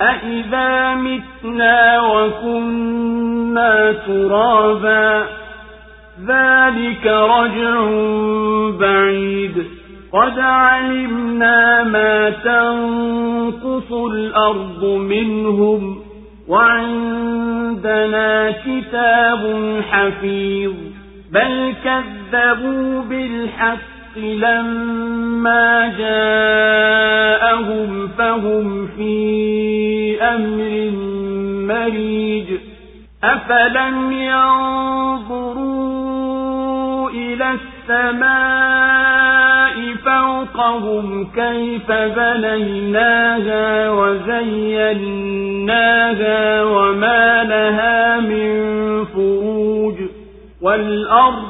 أإذا متنا وكنا ترابا ذلك رجع بعيد قد علمنا ما تنقص الأرض منهم وعندنا كتاب حفيظ بل كذبوا بالحق لما جاءهم فهم في أمر مريج. أفلم ينظروا إلى السماء فوقهم كيف بنيناها وزيناها وما لها من فروج. والأرض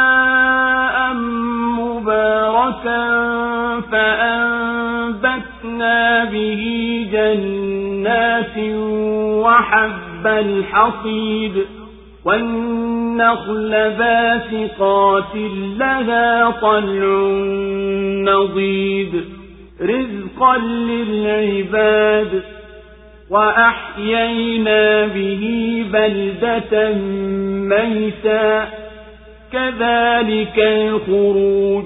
فأنبتنا به جنات وحب الحصيد والنخل باسقات لها طلع نضيد رزقا للعباد وأحيينا به بلدة ميتا كذلك الخروج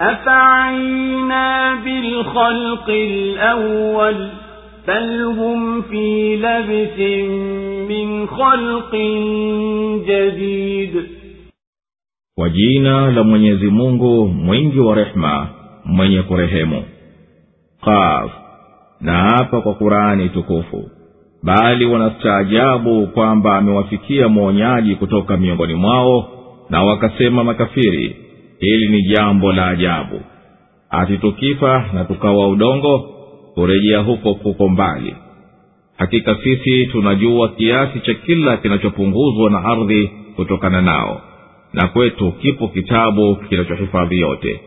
أفعينا بالخلق الأول بل هم في لبس من خلق جديد kwa jina la mwenyezi mungu mwingi wa rehema mwenye kurehemu qaf na hapa kwa kurani tukufu bali wanastaajabu kwamba amewafikia mwonyaji kutoka miongoni mwao na wakasema makafiri hili ni jambo la ajabu. Ati tukifa na tukawa udongo kurejea huko kuko mbali. Hakika sisi tunajua kiasi cha kila kinachopunguzwa na ardhi kutokana nao. Na kwetu kipo kitabu kinachohifadhi yote.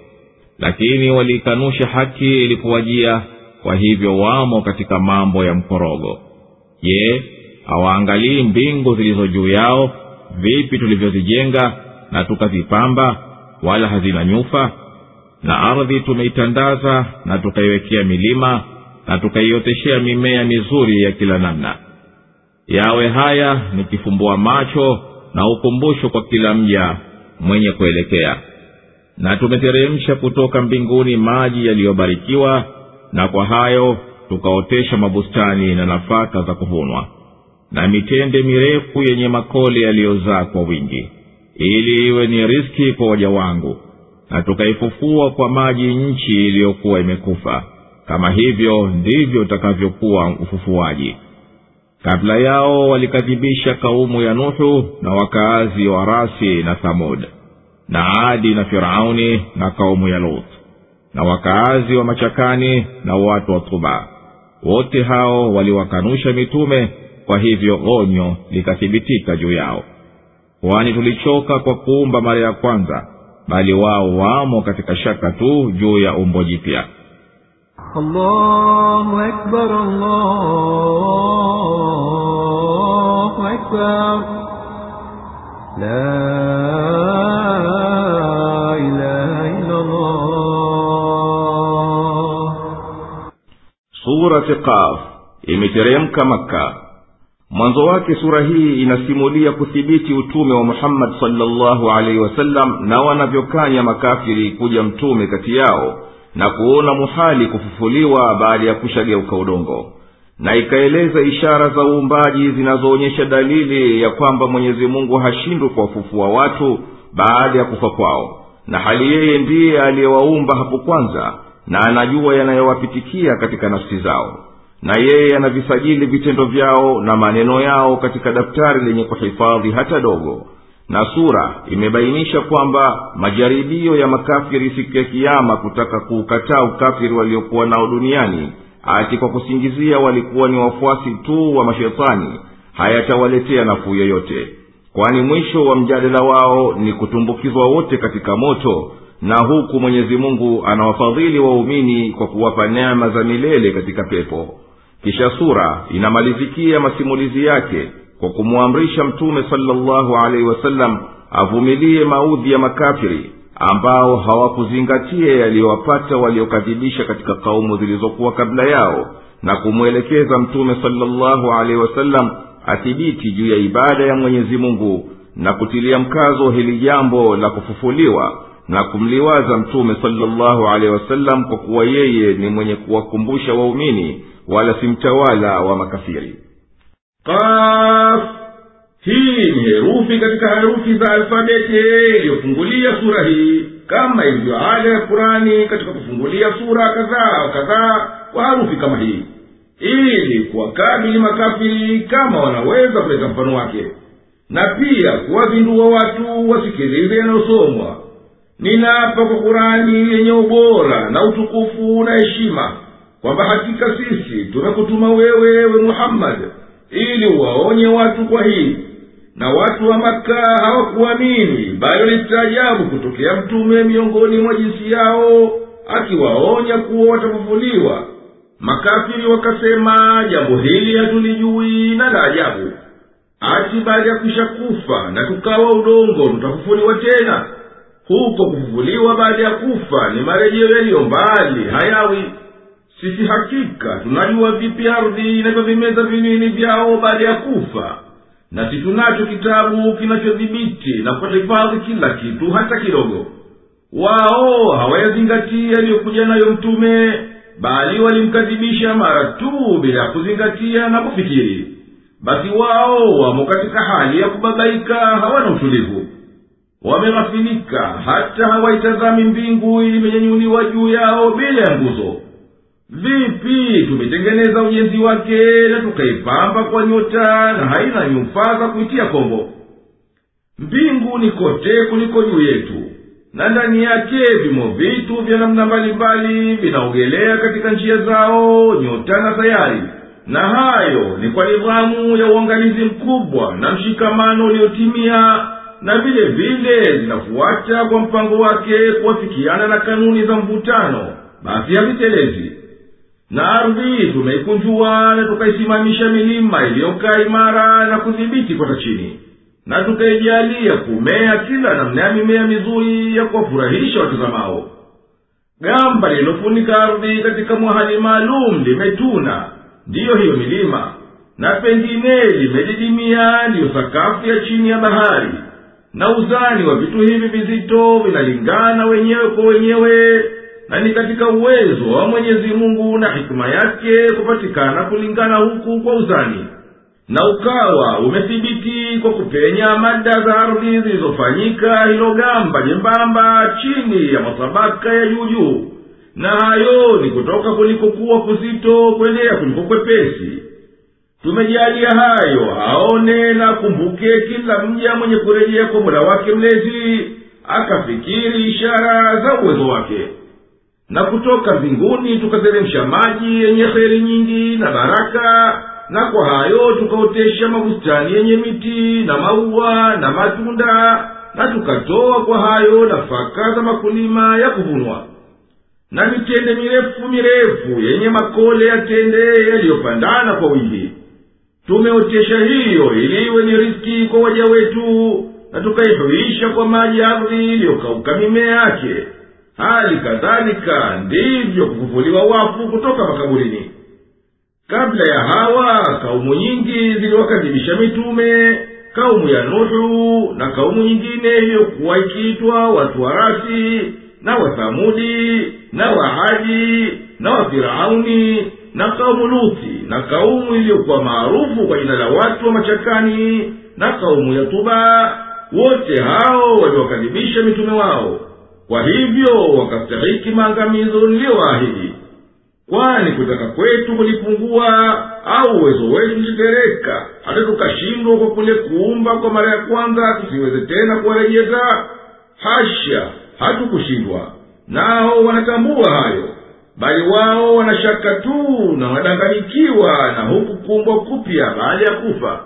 Lakini waliikanusha haki ilipowajia kwa hivyo wamo katika mambo ya mkorogo. Je hawaangalii mbingu zilizo juu yao? Vipi tulivyozijenga na tukazipamba wala hazina nyufa na ardhi tumeitandaza na tukaiwekea milima na tukaioteshea mimea mizuri ya kila namna. Yawe haya ni kifumbua macho na ukumbusho kwa kila mja mwenye kuelekea. Na tumeteremsha kutoka mbinguni maji yaliyobarikiwa na kwa hayo tukaotesha mabustani na nafaka za kuvunwa. Na mitende mirefu yenye makole yaliyozaa kwa wingi ili iwe ni riski kwa waja wangu na tukaifufua kwa maji nchi iliyokuwa imekufa. Kama hivyo ndivyo utakavyokuwa ufufuaji. Kabla yao walikadhibisha kaumu ya nuhu na wakaazi wa rasi na thamud na adi na firauni na kaumu ya lut na wakaazi wa machakani na watu wa tuba wote hao waliwakanusha mitume kwa hivyo onyo likathibitika juu yao kwani tulichoka kwa kuumba mara ya kwanza bali wao wamo katika shaka tu juu ya umbo jipya. Surati qaf imeteremka makka mwanzo wake sura hii inasimulia kuthibiti utume wa muhammadi salllahu alaihi wasallam na wanavyokanya makafiri kuja mtume kati yao na kuona muhali kufufuliwa baada ya kushageuka udongo. Na ikaeleza ishara za uumbaji zinazoonyesha dalili ya kwamba mwenyezi mungu hashindwi kuwafufua watu baada ya kufa kwao. Na hali yeye ndiye aliyewaumba hapo kwanza na anajua yanayowapitikia katika nafsi zao na yeye anavisajili vitendo vyao na maneno yao katika daftari lenye kuhifadhi hata dogo. Na sura imebainisha kwamba majaribio ya makafiri siku ya kiama kutaka kuukataa ukafiri waliokuwa nao duniani ati kwa kusingizia walikuwa ni wafuasi tu wa mashetani hayatawaletea nafuu yoyote. Kwani mwisho wa mjadala wao ni kutumbukizwa wote katika moto na huku mwenyezi mungu anawafadhili waumini kwa kuwapa neema za milele katika pepo kisha sura inamalizikia masimulizi yake kwa kumwamrisha mtume salllahu alaihi wasallam avumilie maudhi ya makafiri ambao hawakuzingatia yaliyowapata waliokadhibisha katika kaumu zilizokuwa kabla yao na kumwelekeza mtume salllahu alaihi wasallam athibiti juu ya ibada ya mwenyezi mungu na kutilia mkazo hili jambo la kufufuliwa na kumliwaza mtume salllahu alaihi wasallam kwa kuwa yeye ni mwenye kuwakumbusha waumini wala si mtawala wa makafiri. Qaf. Hii ni herufi katika herufi za alfabeti iliyofungulia sura hii kama ilivyo ada ya kurani katika kufungulia sura kadhaa kadhaa kwa harufi kama hii. Ili kuwakabili makafiri kama wanaweza kuleta mfano wake. Na pia kuwazindua watu wasikilize yanayosomwa. Ninaapa kwa kurani yenye ubora na utukufu na heshima kwamba hakika sisi tumekutuma wewe we muhammadi ili uwaonye watu kwa hii. Na watu wa maka hawakuamini bali walistaajabu kutokea mtume miongoni mwa jinsi yao akiwaonya kuwa watafufuliwa. Makafiri wakasema jambo hili hatulijui na la ajabu. Ati baada ya kwisha kufa na tukawa udongo tutafufuliwa tena. Huko kufufuliwa baada ya kufa ni marejeo yaliyo mbali hayawi sisi hakika tunajua vipi ardhi inavyovimeza vinini vyao baada ya kufa. Na si tunacho kitabu kinachodhibiti na kuhifadhi kila kitu hata kidogo. Wao hawayazingatia yaliyokuja nayo mtume bali walimkadhibisha mara tu bila ya kuzingatia na kufikiri. Basi wao wamo katika hali ya kubabaika hawana utulivu. Wameghafilika hata hawaitazami mbingu imenyanyuliwa juu yao bila ya nguzo vipi? Tumetengeneza ujenzi wake na tukaipamba kwa nyota na haina nyufa za kuitia kombo mbingu ni kote kuliko juu yetu na ndani yake vimo vitu vya namna mbalimbali vinaogelea katika njia zao nyota na sayari na hayo ni kwa nidhamu ya uangalizi mkubwa na mshikamano uliotimia na vile vile zinafuata kwa mpango wake kuwafikiana na kanuni za mvutano basi havitelezi na ardhi tumeikunjua na tukaisimamisha milima iliyokaa imara na kudhibiti kwata chini. Na tukaijalia kumea kila namna ya mimea mizuri ya kuwafurahisha watazamao. Gamba lililofunika ardhi katika mwahali maalum limetuna. Ndiyo hiyo milima. Na pengine limedidimia ndiyo sakafu ya chini ya bahari. Na uzani wa vitu hivi vizito vinalingana wenyewe kwa wenyewe na ni katika uwezo wa mwenyezi mungu na hikima yake kupatikana kulingana huku kwa uzani. Na ukawa umethibiti kwa kupenya mada za ardhi zilizofanyika hilo gamba jembamba chini ya masabaka ya juujuu na hayo ni kutoka kulikokuwa kuzito kwendea kuliko kwepesi. Tumejalia hayo aone na kumbuke kila mja mwenye kurejea kwa mola wake mlezi akafikiri ishara za uwezo wake na kutoka mbinguni tukateremsha maji yenye heri nyingi na baraka na kwa hayo tukaotesha mabustani yenye miti na maua na matunda na tukatoa kwa hayo nafaka za makulima ya kuvunwa. Na mitende mirefu mirefu yenye makole ya tende yaliyopandana kwa wingi. Tumeotesha hiyo ili iwe ni riski kwa waja wetu na tukaihuisha kwa maji ardhi iliyokauka mimea yake hali kadhalika ndivyo kufufuliwa wafu kutoka makaburini. Kabla ya hawa kaumu nyingi ziliwakadhibisha mitume kaumu ya nuhu na kaumu nyingine iliyokuwa ikiitwa watu wa rasi na wathamudi na wahadi na wafirauni na kaumu luthi na kaumu iliyokuwa maarufu kwa jina la watu wa machakani na kaumu ya tuba. Wote hao waliwakadhibisha mitume wao kwa hivyo wakastahiki maangamizo niliyowaahidi kwani kutaka kwetu kulipungua au uwezo wetu ulitereka hata tukashindwa kwa kule kuumba kwa mara ya kwanza tusiweze tena kuwarejeza hasha hatukushindwa. Nao wanatambua hayo. Bali wao wanashaka tu na wanadanganyikiwa na huku kuumbwa kupya baada ya kufa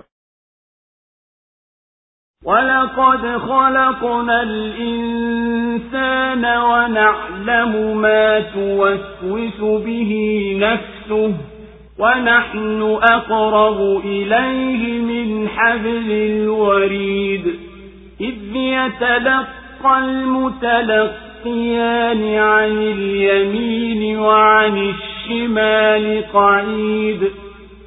ولقد خلقنا الإنسان ونعلم ما توسوس به نفسه ونحن أقرب إليه من حبل الوريد إذ يتلقى المتلقيان عن اليمين وعن الشمال قعيد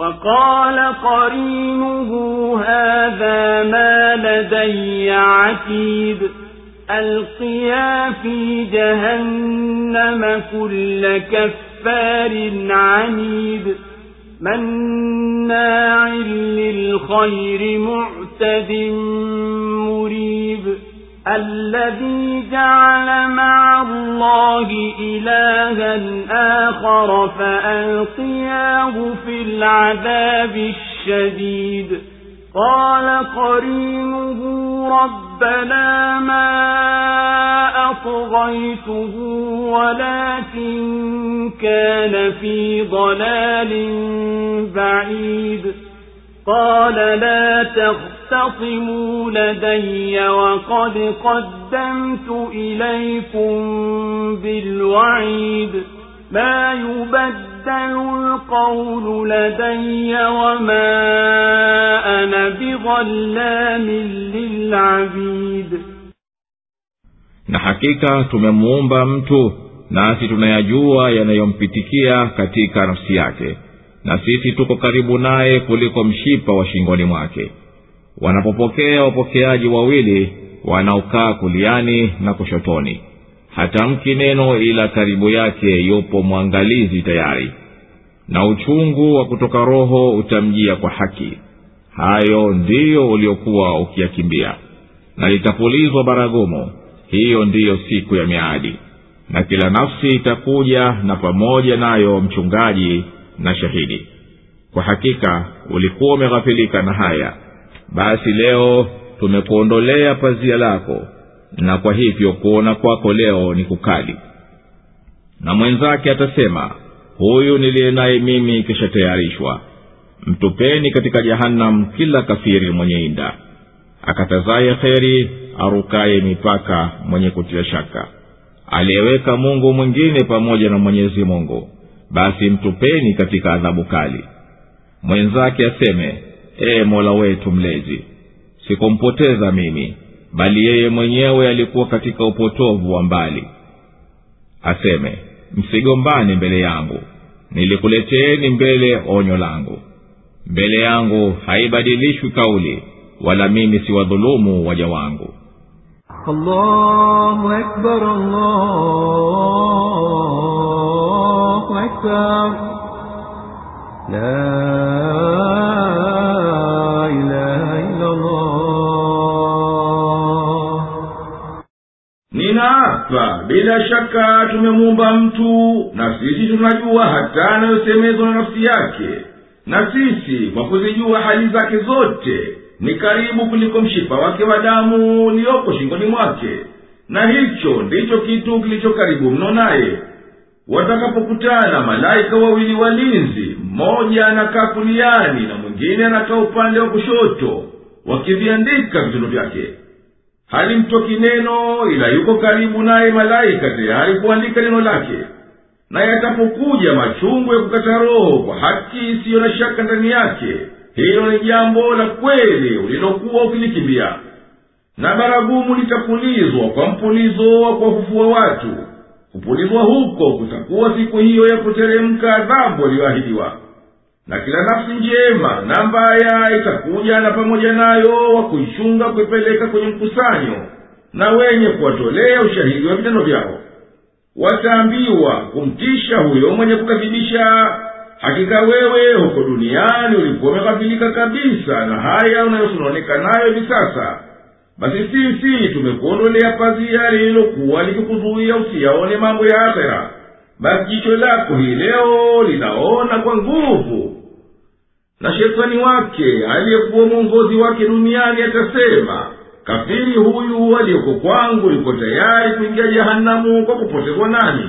وقال قرينه هذا ما لدي عتيد. ألقيا في جهنم كل كفار عنيد. مناع للخير معتد مريب. الذي جعل مع الله إلها آخر فألقياه في العذاب الشديد. قال قرينه ربنا ما أطغيته ولكن كان في ضلال بعيد. قال لا تختصموا لدي وقد قدمت إليكم بالوعيد ما يبدل القول لدي وما أنا بظلام للعبيد na hakika tumemuumba mtu nasi tunayajua yanayompitikia katika nafsi yake na sisi tuko karibu naye kuliko mshipa wa shingoni mwake wanapopokea wapokeaji wawili wanaokaa kuliani na kushotoni. Hatamki neno ila karibu yake yupo mwangalizi tayari na uchungu wa kutoka roho utamjia kwa haki. Hayo ndiyo uliokuwa ukiyakimbia na litapulizwa baragumu. Hiyo ndiyo siku ya miadi na kila nafsi itakuja na pamoja nayo mchungaji na shahidi. Kwa hakika ulikuwa umeghafilika na haya basi leo tumekuondolea pazia lako na kwa hivyo kuona kwako leo ni kukali. Na mwenzake atasema huyu niliye naye mimi kishatayarishwa mtupeni katika jahannam kila kafiri mwenye inda. Akatazaye kheri arukaye mipaka mwenye kutia shaka. Aliyeweka mungu mwingine pamoja na mwenyezi mungu. Basi mtupeni katika adhabu kali. Mwenzake aseme ee mola wetu mlezi sikumpoteza mimi bali yeye mwenyewe alikuwa katika upotovu wa mbali. Aseme msigombane mbele yangu nilikuleteeni mbele onyo langu. Mbele yangu haibadilishwi kauli wala mimi siwadhulumu waja wangu. Allahu akbar, Allahu akbar. La bila shaka tumemuumba mtu na sisi tunajua hata anayosemezwa na nafsi yake. Na sisi kwa kuzijua hali zake zote ni karibu kuliko mshipa wake wa damu uliyoko shingoni mwake. Na hicho ndicho kitu kilicho karibu mno naye. Watakapokutana malaika wawili walinzi mmoja anakaa kuliani na mwingine anakaa upande wa kushoto wakiviandika vitendo vyake halimtoki neno ila yuko karibu naye malaika tayari kuandika neno lake. Na yatapokuja machungu ya kukata roho kwa haki isiyo na shaka ndani yake hilo ni jambo la kweli ulilokuwa ukilikimbia. Na baragumu litapulizwa kwa mpulizo wa kuwafufua watu. Kupulizwa huko kutakuwa siku hiyo ya kuteremka adhabu aliyoahidiwa na kila nafsi njema na mbaya itakuja na pamoja nayo wa kuichunga kuipeleka kwenye mkusanyo na wenye kuwatolea ushahidi wa vitendo vyao. Wataambiwa kumtisha huyo mwenye kukadhibisha hakika wewe huko duniani ulikuwa umeghafilika kabisa na haya unayosononeka nayo hivi sasa. Basi sisi tumekuondolea pazia lililokuwa likikuzuia usiyaone mambo ya akhera. Basi jicho lako hii leo linaona kwa nguvu na shetani wake aliyekuwa mwongozi wake duniani atasema kafiri huyu aliyeko kwangu yuko tayari kuingia jehanamu kwa kupotezwa nani?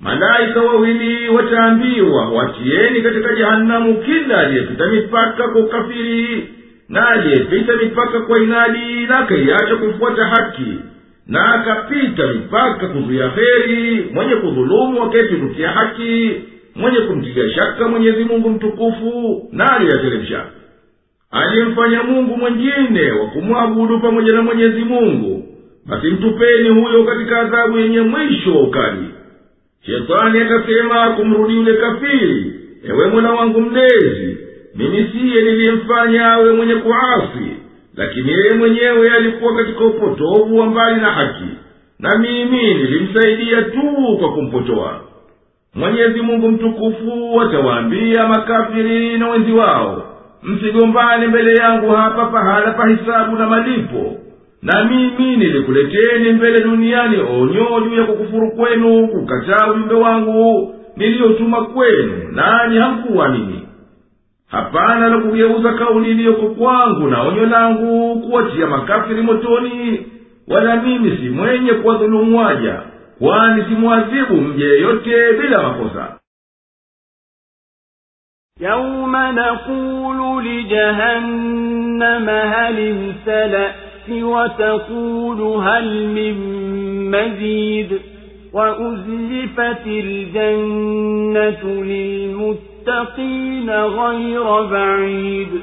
Malaika wawili wataambiwa watieni katika jehanamu kila aliyepita mipaka kwa ukafiri na aliyepita mipaka kwa inadi na akaiacha kuifuata haki na akapita mipaka kuzuya heri mwenye kudhulumu akaipindukia haki mwenye kumtilia shaka mwenyezi mungu mtukufu na aliyateremsha aliyemfanya mungu mwengine wa kumwabudu pamoja na mwenyezi mungu basi mtupeni huyo katika adhabu yenye mwisho wa ukali. Shetani akasema kumrudi yule kafiri ewe mola wangu mlezi mimi siye niliyemfanya awe mwenye kuasi lakini yeye mwenyewe alikuwa katika upotovu wa mbali na haki na mimi nilimsaidia tu kwa kumpotoa mwenyezi mungu mtukufu watawaambia makafiri na wenzi wao msigombane mbele yangu hapa pahala pa hisabu na malipo. Na mimi nilikuleteni mbele duniani onyo juu ya kukufuru kwenu kukataa ujumbe wangu niliyotuma kwenu nanyi hamkuwamini hapana la kugeuza kauli iliyoko kwangu na onyo langu kuwatia makafiri motoni wala mimi si mwenye kuwadhulumu waja kwani simwadhibu mje yeyote bila makosa? يوم نقول لجهنم هل امتلأت وتقول هل من مزيد وأزلفت الجنة للمتقين غير بعيد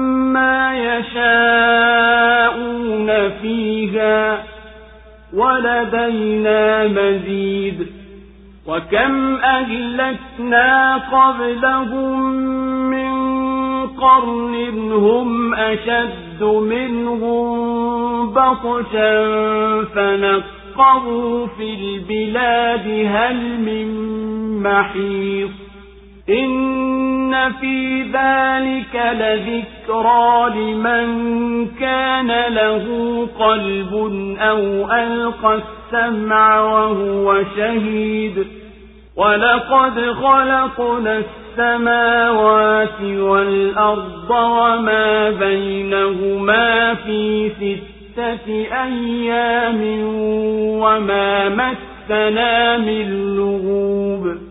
ما يشاءون فيها ولدينا مزيد وكم أهلكنا قبلهم من قرن هم أشد منهم بطشا فنقبوا في البلاد هل من محيط إن في ذلك لذكرى لمن كان له قلب أو ألقى السمع وهو شهيد ولقد خلقنا السماوات والأرض وما بينهما في ستة أيام وما مسنا من لغوب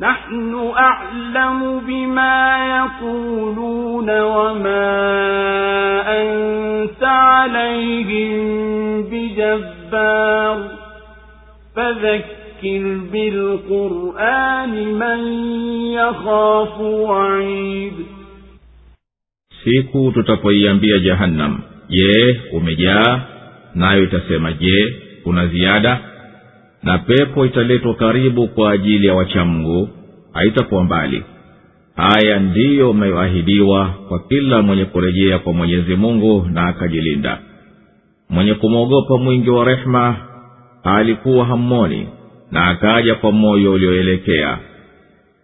نحن أعلم بما يقولون وما أنت عليهم بجبار فذكر بالقرآن من يخاف وعيد siku tutapoiambia jahannam je umejaa nayo itasema je kuna ziada Na pepo italetwa karibu kwa ajili ya wachamngu haitakuwa mbali. Haya ndiyo mnayoahidiwa kwa kila mwenye kurejea kwa mwenyezi mungu na akajilinda. Mwenye kumwogopa mwingi wa rehema alikuwa hammoni na akaja kwa moyo ulioelekea.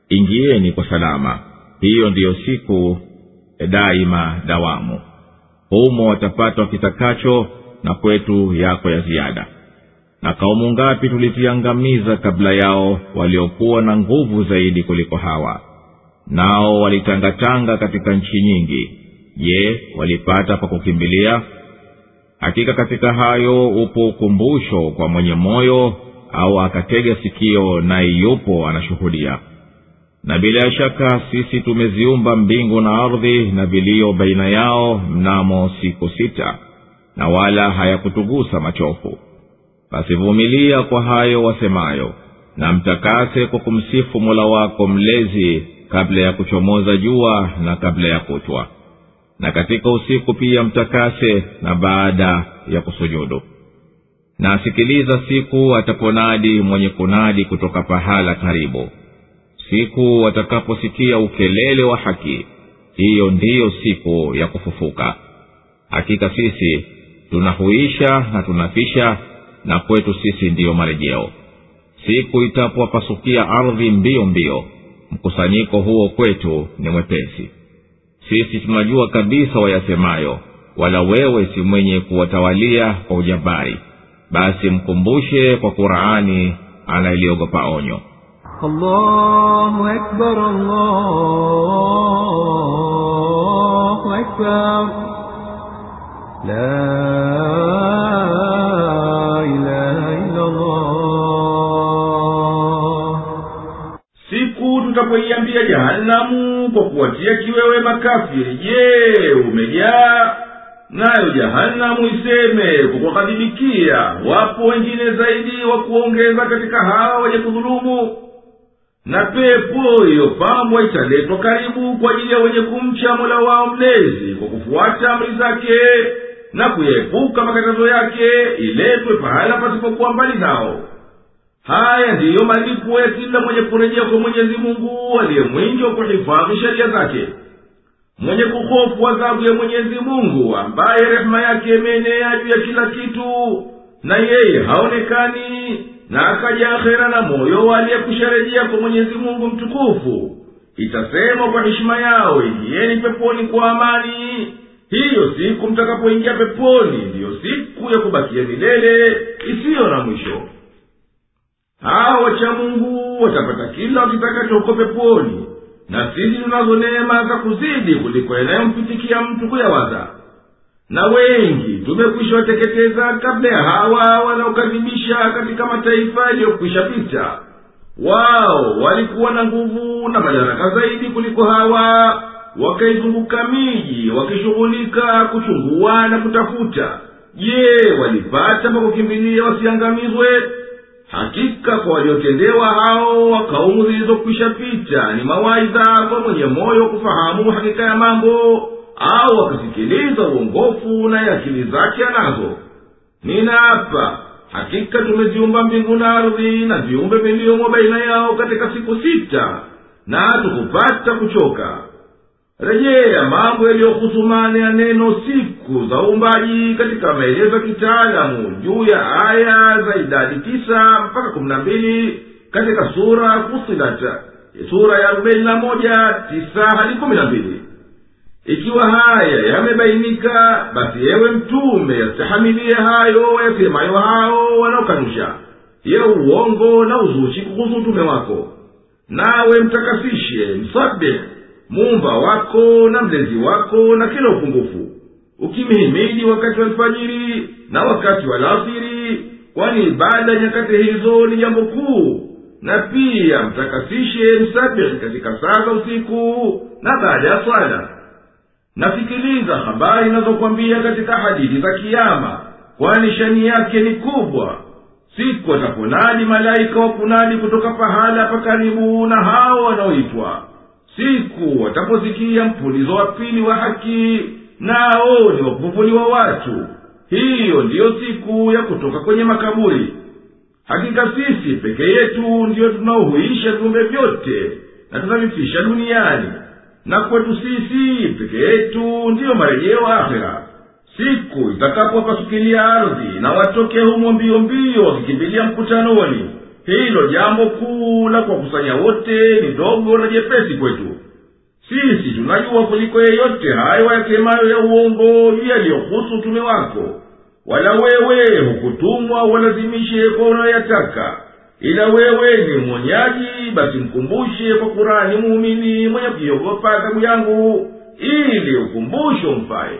Ingieni kwa salama. Hiyo ndiyo siku daima dawamu. Humo watapatwa kitakacho na kwetu yako ya ziada na kaumu ngapi tulitiangamiza kabla yao waliokuwa na nguvu zaidi kuliko hawa? Nao walitangatanga katika nchi nyingi. Je walipata pa kukimbilia? Hakika katika hayo upo ukumbusho kwa mwenye moyo au akatega sikio naye yupo anashuhudia. Na bila shaka sisi tumeziumba mbingu na ardhi na vilio baina yao mnamo siku sita na wala hayakutugusa machofu basi vumilia kwa hayo wasemayo na mtakase kwa kumsifu mola wako mlezi kabla ya kuchomoza jua na kabla ya kutwa. Na katika usiku pia mtakase na baada ya kusujudu. Na asikiliza siku ataponadi mwenye kunadi kutoka pahala karibu. Siku watakaposikia ukelele wa haki hiyo ndiyo siku ya kufufuka. Hakika sisi tunahuisha na tunafisha na kwetu sisi ndiyo marejeo. Siku itapowapasukia ardhi mbio mbio mkusanyiko huo kwetu ni mwepesi. Sisi tunajua kabisa wayasemayo wala wewe si mwenye kuwatawalia kwa ujabari. Basi mkumbushe kwa qurani anayeliogopa onyo. Allahu akbar, allahu akbar. La siku tutapoiambia jahanamu kwa kuwatia kiwewe makafiri je umejaa? Nayo jahanamu iseme kwa kuwakadhibikia wapo wengine zaidi wa kuongeza katika hawa wenye kudhulumu. Na pepo iliyopambwa italetwa karibu kwa ajili ya wenye kumcha mola wao mlezi kwa kufuata amri zake na kuyaepuka makatazo yake iletwe pahala pasipokuwa mbali nao haya ndiyo malipo ya kila mwenye kurejea kwa mwenyezi mungu aliye mwingi wa kuhifadhi sheria zake mwenye kuhofu adhabu ya mwenyezi mungu ambaye rehema yake imeenea juu ya kila kitu na yeye haonekani na akaja akhera na moyo aliyekusherejea kwa mwenyezi mungu mtukufu. Itasemwa kwa heshima yao ingieni peponi kwa amani. Hiyo siku mtakapoingia peponi ndiyo siku ya kubakia milele isiyo na mwisho hawa wacha mungu watapata kila wakitakacho huko peponi na sisi tunazo neema za kuzidi kuliko yanayompitikia mtu kuyawaza. Na wengi tumekwisha wateketeza kabla ya hawa wanaokaribisha katika mataifa yaliyokwisha pita. Wao walikuwa na nguvu na madaraka zaidi kuliko hawa wakaizunguka miji wakishughulika kuchungua na kutafuta. Je walipata pa kukimbilia wasiangamizwe hakika kwa waliotendewa hao wa zilizokwisha pita ni mawaidha kwa mwenye moyo kufahamu hakika ya mambo au akasikiliza uongofu na akili zake anazo. Ninaapa hakika tumeziumba mbingu na ardhi na viumbe viliomo baina yao katika siku sita na tukupata kuchoka rejea mambo yaliyohusumana ya neno siku za uumbaji katika maelezo ya kitaalamu juu ya aya za idadi tisa mpaka kumi na mbili katika sura fusilata sura ya arobaini na moja tisa hadi kumi na mbili. Ikiwa haya yamebainika basi yewe mtume yastahamilie hayo yasemayo hao wanaokanusha. Ya uongo na uzushi kuhusu utume wako. Nawe mtakasishe msabe muumba wako na mlezi wako na kila upungufu. Ukimhimidi wakati wa alfajiri na wakati wa lasiri kwani ibada nyakati hizo ni jambo kuu. Na pia mtakasishe msabihi katika saa za usiku na baada ya swala. Nasikiliza habari inazokwambia katika hadithi za kiama kwani shani yake ni kubwa. Siku wataponadi malaika wa kunadi kutoka pahala pa karibu na hao wanaoitwa siku wataposikia mpulizo wa pili wa haki nao ni wakufufuliwa watu. Hiyo ndiyo siku ya kutoka kwenye makaburi. Hakika sisi peke yetu ndiyo tunaohuisha viumbe vyote na tunavifisha duniani. Na kwetu sisi peke yetu ndiyo marejeo akhera. Siku itakapowapasukilia ardhi na watoke humo mbio wakikimbilia mkutanoni hilo jambo kuu la kuwakusanya wote ni dogo na jepesi kwetu. Sisi tunajua kuliko yeyote hayo yasemayo ya uongo yaliyohusu utume wako. Wala wewe hukutumwa walazimishe kwa unayoyataka ila wewe ni mwonyaji basi mkumbushe kwa kurani muumini mwenye kuiogopa adhabu yangu ili ukumbusho mfaye